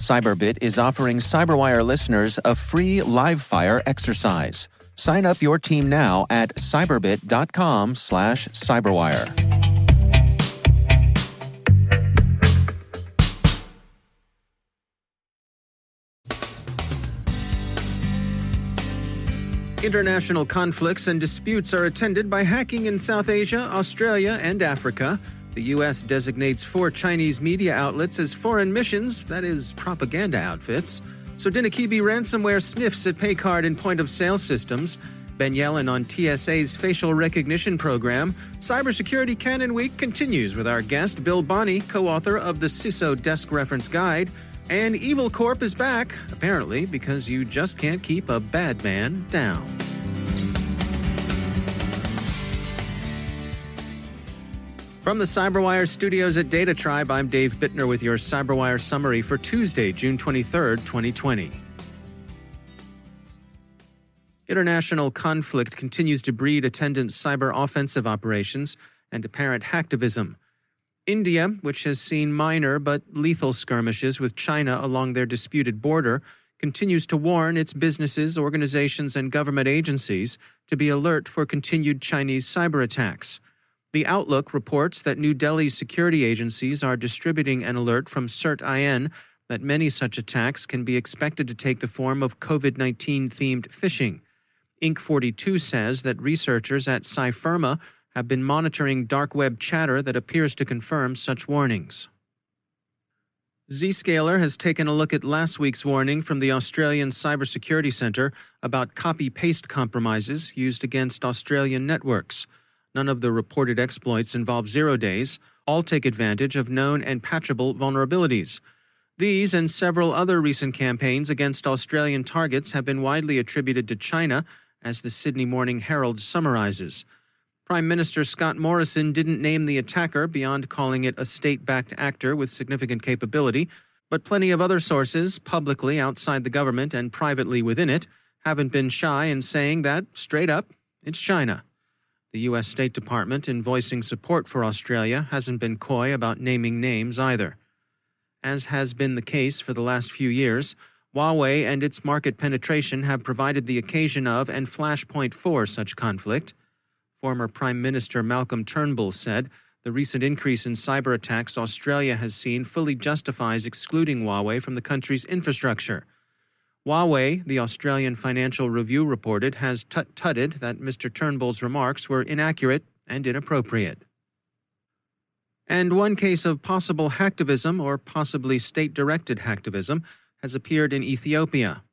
Cyberbit is offering Cyberwire listeners a free live fire exercise. Sign up your team now at cyberbit.com slash cyberwire. International conflicts and disputes are attended by hacking in South Asia, Australia, and Africa. The U.S. designates four Chinese media outlets as foreign missions, that is, propaganda outfits. Sodinokibi ransomware sniffs at paycard and point of sale systems. Ben Yelin on TSA's facial recognition program. Cybersecurity Canon Week continues with our guest, Bill Bonney, co author of the CISO Desk Reference Guide. And Evil Corp is back, apparently, because you just can't keep a bad man down. From the Cyberwire studios at Data Tribe, I'm Dave Bittner with your Cyberwire summary for Tuesday, June 23rd, 2020. International conflict continues to breed attendant cyber offensive operations and apparent hacktivism. India, which has seen minor but lethal skirmishes with China along their disputed border, continues to warn its businesses, organizations, and government agencies to be alert for continued Chinese cyber attacks. The Outlook reports that New Delhi's security agencies are distributing an alert from CERT-IN that many such attacks can be expected to take the form of COVID 19 themed phishing. Inc. 42 says that researchers at Cyfirma have been monitoring dark web chatter that appears to confirm such warnings. Zscaler has taken a look at last week's warning from the Australian Cybersecurity Centre about copy paste compromises used against Australian networks. None of the reported exploits involve zero days, all take advantage of known and patchable vulnerabilities. These and several other recent campaigns against Australian targets have been widely attributed to China, as the Sydney Morning Herald summarizes. Prime Minister Scott Morrison didn't name the attacker beyond calling it a state backed actor with significant capability, but plenty of other sources, publicly outside the government and privately within it, haven't been shy in saying that, straight up, it's China. The U.S. State Department, in voicing support for Australia, hasn't been coy about naming names either. As has been the case for the last few years, Huawei and its market penetration have provided the occasion of and flashpoint for such conflict. Former Prime Minister Malcolm Turnbull said the recent increase in cyber attacks Australia has seen fully justifies excluding Huawei from the country's infrastructure. Huawei, the Australian Financial Review reported, has tut tutted that Mr. Turnbull's remarks were inaccurate and inappropriate. And one case of possible hacktivism or possibly state directed hacktivism has appeared in Ethiopia.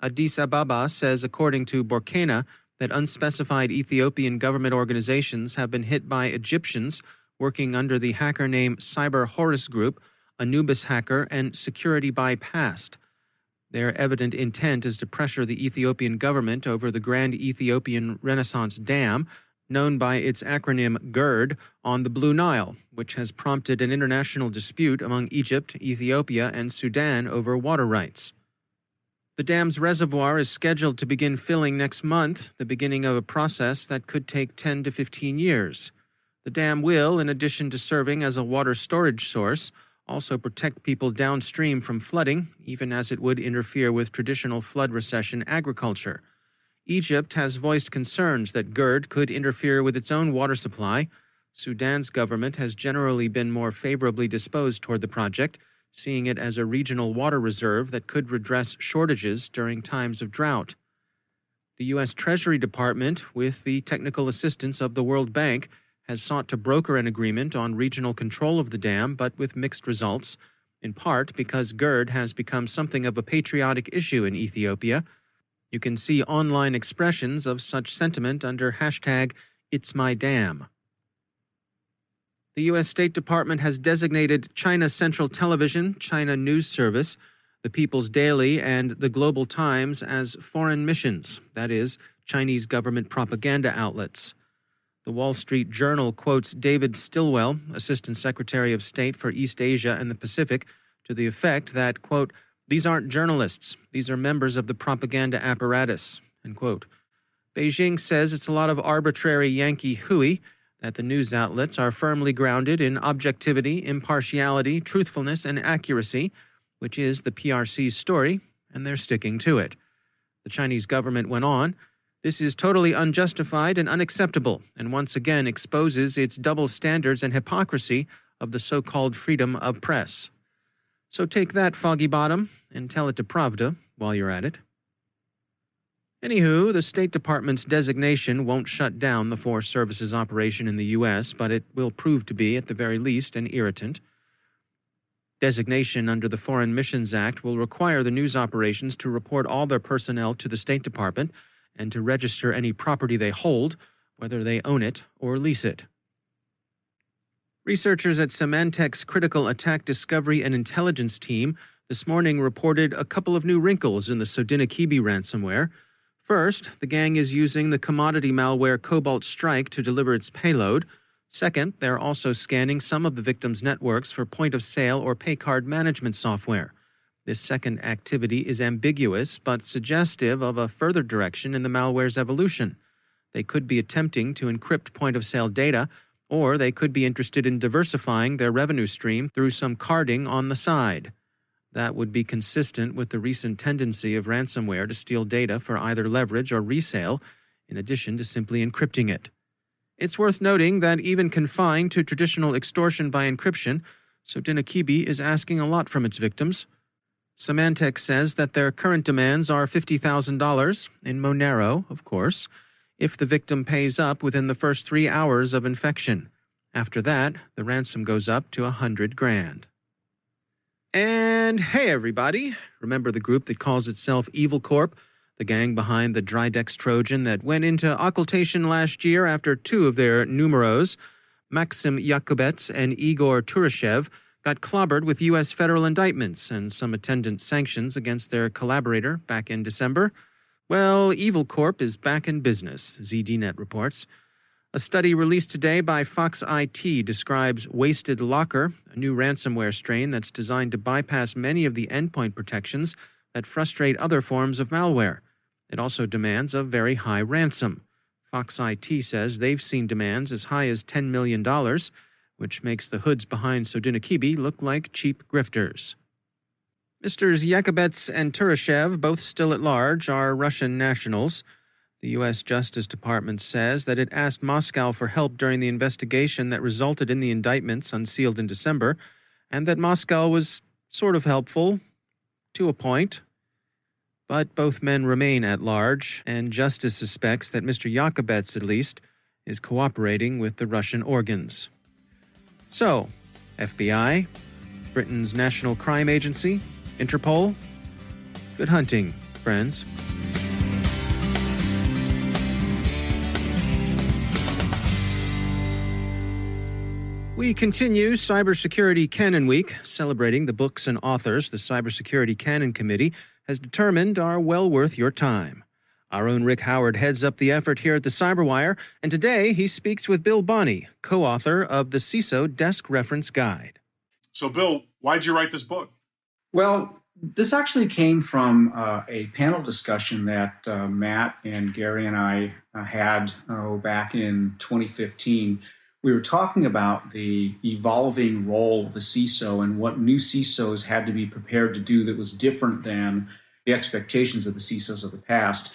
Addis Ababa says, according to Borkena, that unspecified Ethiopian government organizations have been hit by Egyptians working under the hacker name Cyber Horus Group, Anubis Hacker, and Security Bypassed. Their evident intent is to pressure the Ethiopian government over the Grand Ethiopian Renaissance Dam, known by its acronym GERD, on the Blue Nile, which has prompted an international dispute among Egypt, Ethiopia, and Sudan over water rights. The dam's reservoir is scheduled to begin filling next month, the beginning of a process that could take 10 to 15 years. The dam will, in addition to serving as a water storage source, also protect people downstream from flooding, even as it would interfere with traditional flood recession agriculture. Egypt has voiced concerns that GERD could interfere with its own water supply. Sudan's government has generally been more favorably disposed toward the project seeing it as a regional water reserve that could redress shortages during times of drought. The U.S. Treasury Department, with the technical assistance of the World Bank, has sought to broker an agreement on regional control of the dam, but with mixed results, in part because GERD has become something of a patriotic issue in Ethiopia. You can see online expressions of such sentiment under hashtag It's My Dam. The U.S. State Department has designated China Central Television, China News Service, the People's Daily, and the Global Times as foreign missions, that is, Chinese government propaganda outlets. The Wall Street Journal quotes David Stilwell, Assistant Secretary of State for East Asia and the Pacific, to the effect that, quote, these aren't journalists, these are members of the propaganda apparatus, end quote. Beijing says it's a lot of arbitrary Yankee hooey, that the news outlets are firmly grounded in objectivity, impartiality, truthfulness, and accuracy, which is the PRC's story, and they're sticking to it. The Chinese government went on. This is totally unjustified and unacceptable, and once again exposes its double standards and hypocrisy of the so called freedom of press. So take that, Foggy Bottom, and tell it to Pravda while you're at it. Anywho, the State Department's designation won't shut down the Force Services operation in the U.S., but it will prove to be, at the very least, an irritant. Designation under the Foreign Missions Act will require the news operations to report all their personnel to the State Department and to register any property they hold, whether they own it or lease it. Researchers at Symantec's Critical Attack Discovery and Intelligence team this morning reported a couple of new wrinkles in the Sodinokibi ransomware. First, the gang is using the commodity malware Cobalt Strike to deliver its payload. Second, they're also scanning some of the victims' networks for point of sale or pay card management software. This second activity is ambiguous but suggestive of a further direction in the malware's evolution. They could be attempting to encrypt point of sale data, or they could be interested in diversifying their revenue stream through some carding on the side. That would be consistent with the recent tendency of ransomware to steal data for either leverage or resale, in addition to simply encrypting it. It's worth noting that even confined to traditional extortion by encryption, Sodinokibi is asking a lot from its victims. Symantec says that their current demands are $50,000, in Monero, of course, if the victim pays up within the first three hours of infection. After that, the ransom goes up to a hundred grand. And hey, everybody. Remember the group that calls itself Evil Corp? The gang behind the Dridex Trojan that went into occultation last year after two of their numeros, Maxim Yakubets and Igor Turashev, got clobbered with U.S. federal indictments and some attendant sanctions against their collaborator back in December. Well, Evil Corp is back in business, ZDNet reports. A study released today by Fox IT describes Wasted Locker, a new ransomware strain that's designed to bypass many of the endpoint protections that frustrate other forms of malware. It also demands a very high ransom. Fox IT says they've seen demands as high as $10 million, which makes the hoods behind Sodinokibi look like cheap grifters. Mr. Yakubets and Turashev, both still at large, are Russian nationals. The U.S. Justice Department says that it asked Moscow for help during the investigation that resulted in the indictments unsealed in December, and that Moscow was sort of helpful, to a point. But both men remain at large, and justice suspects that Mr. Yakubets, at least, is cooperating with the Russian organs. So, FBI, Britain's National Crime Agency, Interpol, good hunting, friends. We continue Cybersecurity Canon Week, celebrating the books and authors the Cybersecurity Canon Committee has determined are well worth your time. Our own Rick Howard heads up the effort here at the Cyberwire, and today he speaks with Bill Bonney, co author of the CISO Desk Reference Guide. So, Bill, why did you write this book? Well, this actually came from uh, a panel discussion that uh, Matt and Gary and I uh, had oh, back in 2015 we were talking about the evolving role of the CISO and what new CISOs had to be prepared to do that was different than the expectations of the CISOs of the past.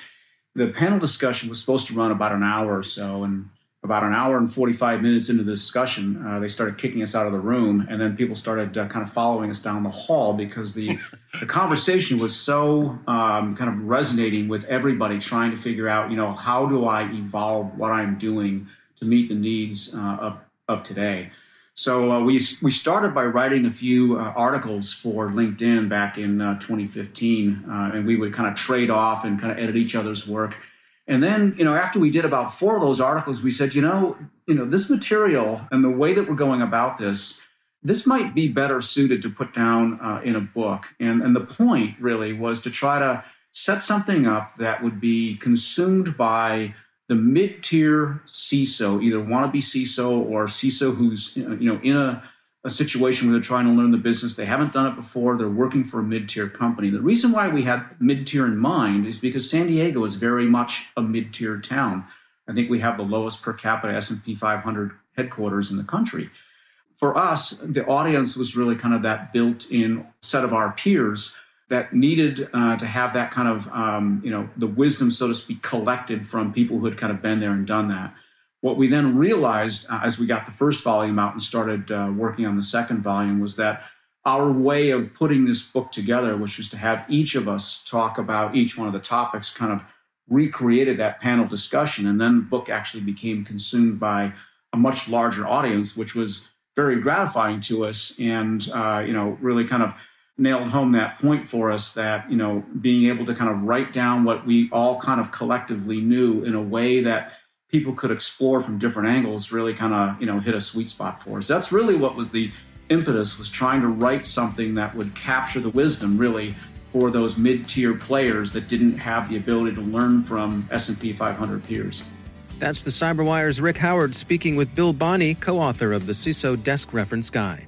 The panel discussion was supposed to run about an hour or so, and about an hour and 45 minutes into the discussion, uh, they started kicking us out of the room, and then people started uh, kind of following us down the hall because the the conversation was so um, kind of resonating with everybody, trying to figure out, you know, how do I evolve what I'm doing to meet the needs uh, of of today. So uh, we we started by writing a few uh, articles for LinkedIn back in uh, 2015, and we would kind of trade off and kind of edit each other's work and then, you know, after we did about four of those articles, we said, you know, you know, this material and the way that we're going about this, this might be better suited to put down uh, in a book. And and the point really was to try to set something up that would be consumed by the mid-tier CISO, either wannabe CISO or CISO who's you know in a a situation where they're trying to learn the business. They haven't done it before. They're working for a mid tier company. The reason why we had mid tier in mind is because San Diego is very much a mid tier town. I think we have the lowest per capita S&P 500 headquarters in the country. For us, the audience was really kind of that built-in set of our peers that needed uh, to have that kind of, um, you know, the wisdom, so to speak, collected from people who had kind of been there and done that. What we then realized uh, as we got the first volume out and started uh, working on the second volume was that our way of putting this book together, which was to have each of us talk about each one of the topics, kind of recreated that panel discussion. And then the book actually became consumed by a much larger audience, which was very gratifying to us and, uh, you know, really kind of nailed home that point for us that, you know, being able to kind of write down what we all kind of collectively knew in a way that people could explore from different angles really kind of you know hit a sweet spot for us. That's really what was the impetus was trying to write something that would capture the wisdom really for those mid-tier players that didn't have the ability to learn from s&p 500 peers. That's the cyberwire's rick howard speaking with bill bonney co-author of the ciso desk reference guide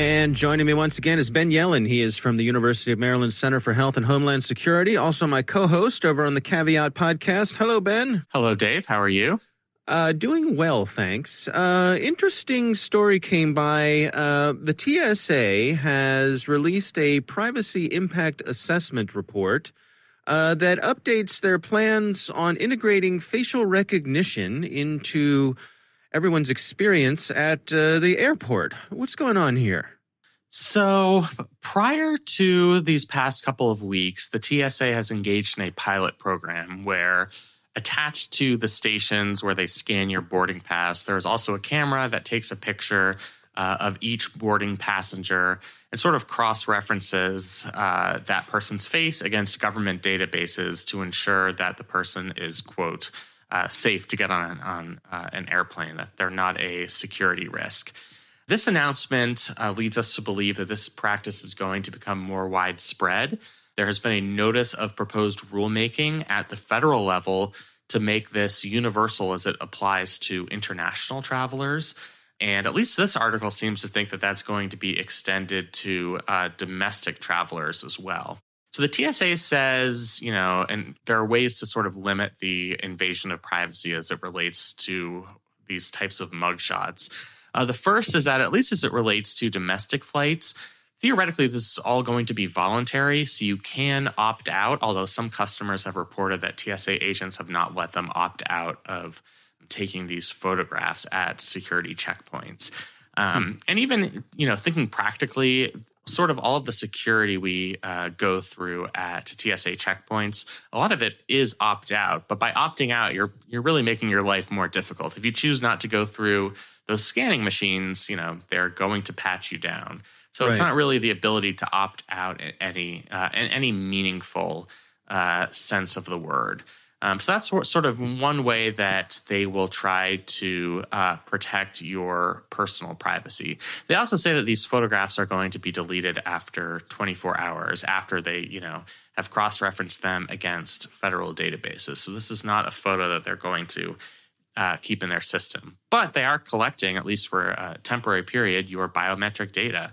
And joining me once again is Ben Yelin. He is from the University of Maryland Center for Health and Homeland Security, also my co host over on the Caveat podcast. Hello, Ben. Hello, Dave. How are you? Uh, doing well, thanks. Uh, interesting story came by. Uh, the TSA has released a privacy impact assessment report uh, that updates their plans on integrating facial recognition into everyone's experience at uh, the airport. What's going on here? So, prior to these past couple of weeks, the TSA has engaged in a pilot program where attached to the stations where they scan your boarding pass, there's also a camera that takes a picture uh, of each boarding passenger and sort of cross references uh, that person's face against government databases to ensure that the person is, quote, uh, safe to get on on uh, an airplane. That they're not a security risk. This announcement uh, leads us to believe that this practice is going to become more widespread. There has been a notice of proposed rulemaking at the federal level to make this universal as it applies to international travelers. And at least this article seems to think that that's going to be extended to uh, domestic travelers as well. So the TSA says, you know, and there are ways to sort of limit the invasion of privacy as it relates to these types of mugshots. Uh, the first is that, at least as it relates to domestic flights, theoretically, this is all going to be voluntary. So you can opt out, although some customers have reported that TSA agents have not let them opt out of taking these photographs at security checkpoints. Um. And even, you know, thinking practically, sort of all of the security we uh, go through at TSA checkpoints, a lot of it is opt out. But by opting out, you're you're really making your life more difficult. If you choose not to go through those scanning machines, you know, they're going to patch you down. So right. it's not really the ability to opt out in any uh, in any meaningful uh, sense of the word. Um, so that's sort of one way that they will try to uh, protect your personal privacy. They also say that these photographs are going to be deleted after 24 hours after they, you know, have cross-referenced them against federal databases. So this is not a photo that they're going to uh, keep in their system, but they are collecting, at least for a temporary period, your biometric data.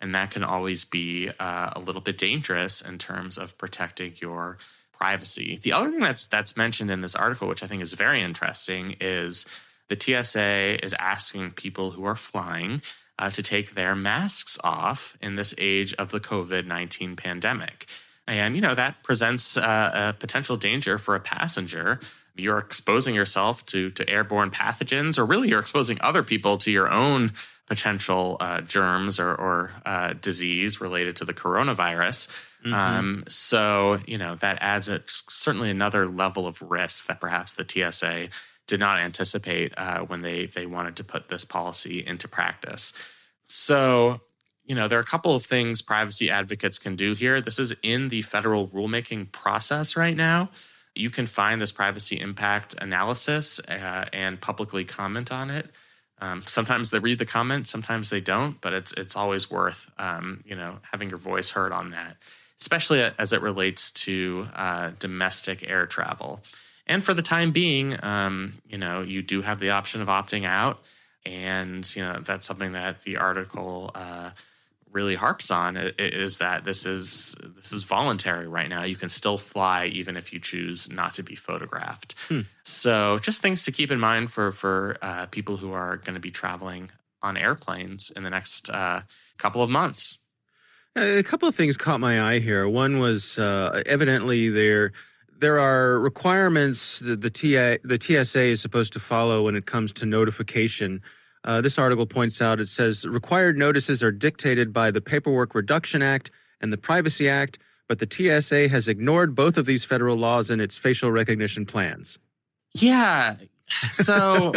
And that can always be uh, a little bit dangerous in terms of protecting your privacy. The other thing that's that's mentioned in this article, which I think is very interesting, is the TSA is asking people who are flying uh, to take their masks off in this age of the COVID nineteen pandemic, and you know that presents uh, a potential danger for a passenger. You're exposing yourself to to airborne pathogens, or really, you're exposing other people to your own potential uh, germs or, or uh, disease related to the coronavirus. Mm-hmm. Um, so, you know, that adds a, certainly another level of risk that perhaps the TSA did not anticipate uh, when they they wanted to put this policy into practice. So, you know, there are a couple of things privacy advocates can do here. This is in the federal rulemaking process right now. You can find this privacy impact analysis uh, and publicly comment on it. Um, sometimes they read the comment, sometimes they don't, but it's it's always worth um, you know having your voice heard on that especially as it relates to uh, domestic air travel. And for the time being, um, you know, you do have the option of opting out, and you know that's something that the article uh, really harps on is that this is this is voluntary right now. You can still fly even if you choose not to be photographed. Hmm. So just things to keep in mind for for uh, people who are going to be traveling on airplanes in the next uh, couple of months. A couple of things caught my eye here. One was uh, evidently there there are requirements that the TA, the TSA is supposed to follow when it comes to notification. Uh, this article points out it says required notices are dictated by the Paperwork Reduction Act and the Privacy Act, but the TSA has ignored both of these federal laws in its facial recognition plans. Yeah, so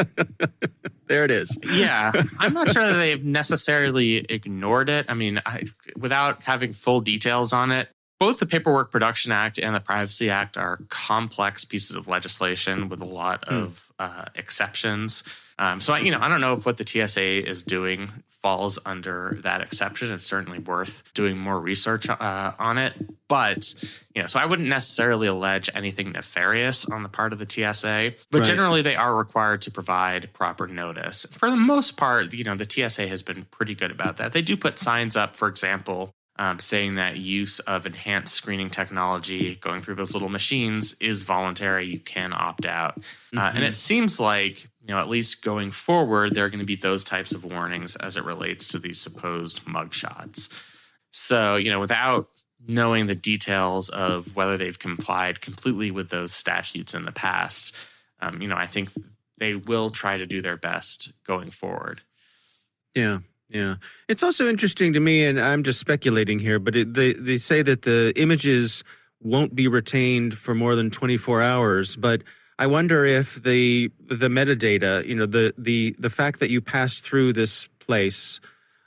there it is. yeah, I'm not sure that they've necessarily ignored it. I mean, I, without having full details on it, both the Paperwork Production Act and the Privacy Act are complex pieces of legislation with a lot hmm. of uh, exceptions. Um, so I, you know, I don't know if what the TSA is doing falls under that exception. It's certainly worth doing more research uh, on it. But you know, so I wouldn't necessarily allege anything nefarious on the part of the TSA. But right. generally, they are required to provide proper notice. For the most part, you know, the TSA has been pretty good about that. They do put signs up, for example, um, saying that use of enhanced screening technology going through those little machines is voluntary. You can opt out. Mm-hmm. Uh, and it mm-hmm. seems like, you know, at least going forward, there are going to be those types of warnings as it relates to these supposed mugshots. So, you know, without knowing the details of whether they've complied completely with those statutes in the past, um, you know, I think they will try to do their best going forward. Yeah. Yeah, it's also interesting to me, and I'm just speculating here, but it, they they say that the images won't be retained for more than 24 hours. But I wonder if the the metadata, you know, the the the fact that you pass through this place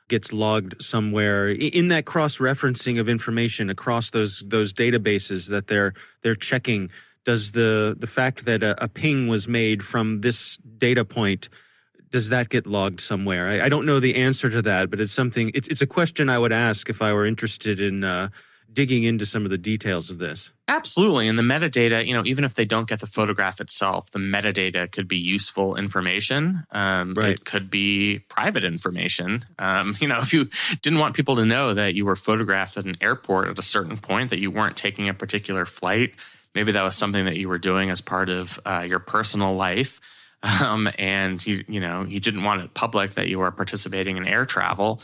gets logged somewhere in that cross referencing of information across those those databases that they're they're checking does the the fact that a, a ping was made from this data point does that get logged somewhere? I, I, don't know the answer to that, but it's something. It's it's a question I would ask if I were interested in uh, digging into some of the details of this. Absolutely, and the metadata, you know, even if they don't get the photograph itself, the metadata could be useful information. Um, right. It could be private information. Um, you know, if you didn't want people to know that you were photographed at an airport at a certain point, that you weren't taking a particular flight, maybe that was something that you were doing as part of uh, your personal life um, and you you know you didn't want it public that you were participating in air travel,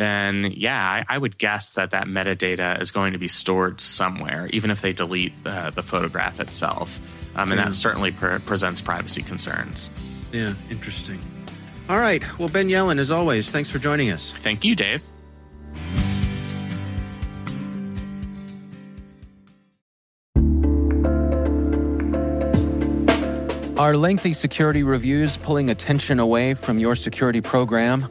then yeah, I, I would guess that that metadata is going to be stored somewhere, even if they delete uh, the photograph itself, um, and that certainly pre- presents privacy concerns. Yeah, interesting. All right, well, Ben Yelin, as always, thanks for joining us. Thank you, Dave. Are lengthy security reviews pulling attention away from your security program?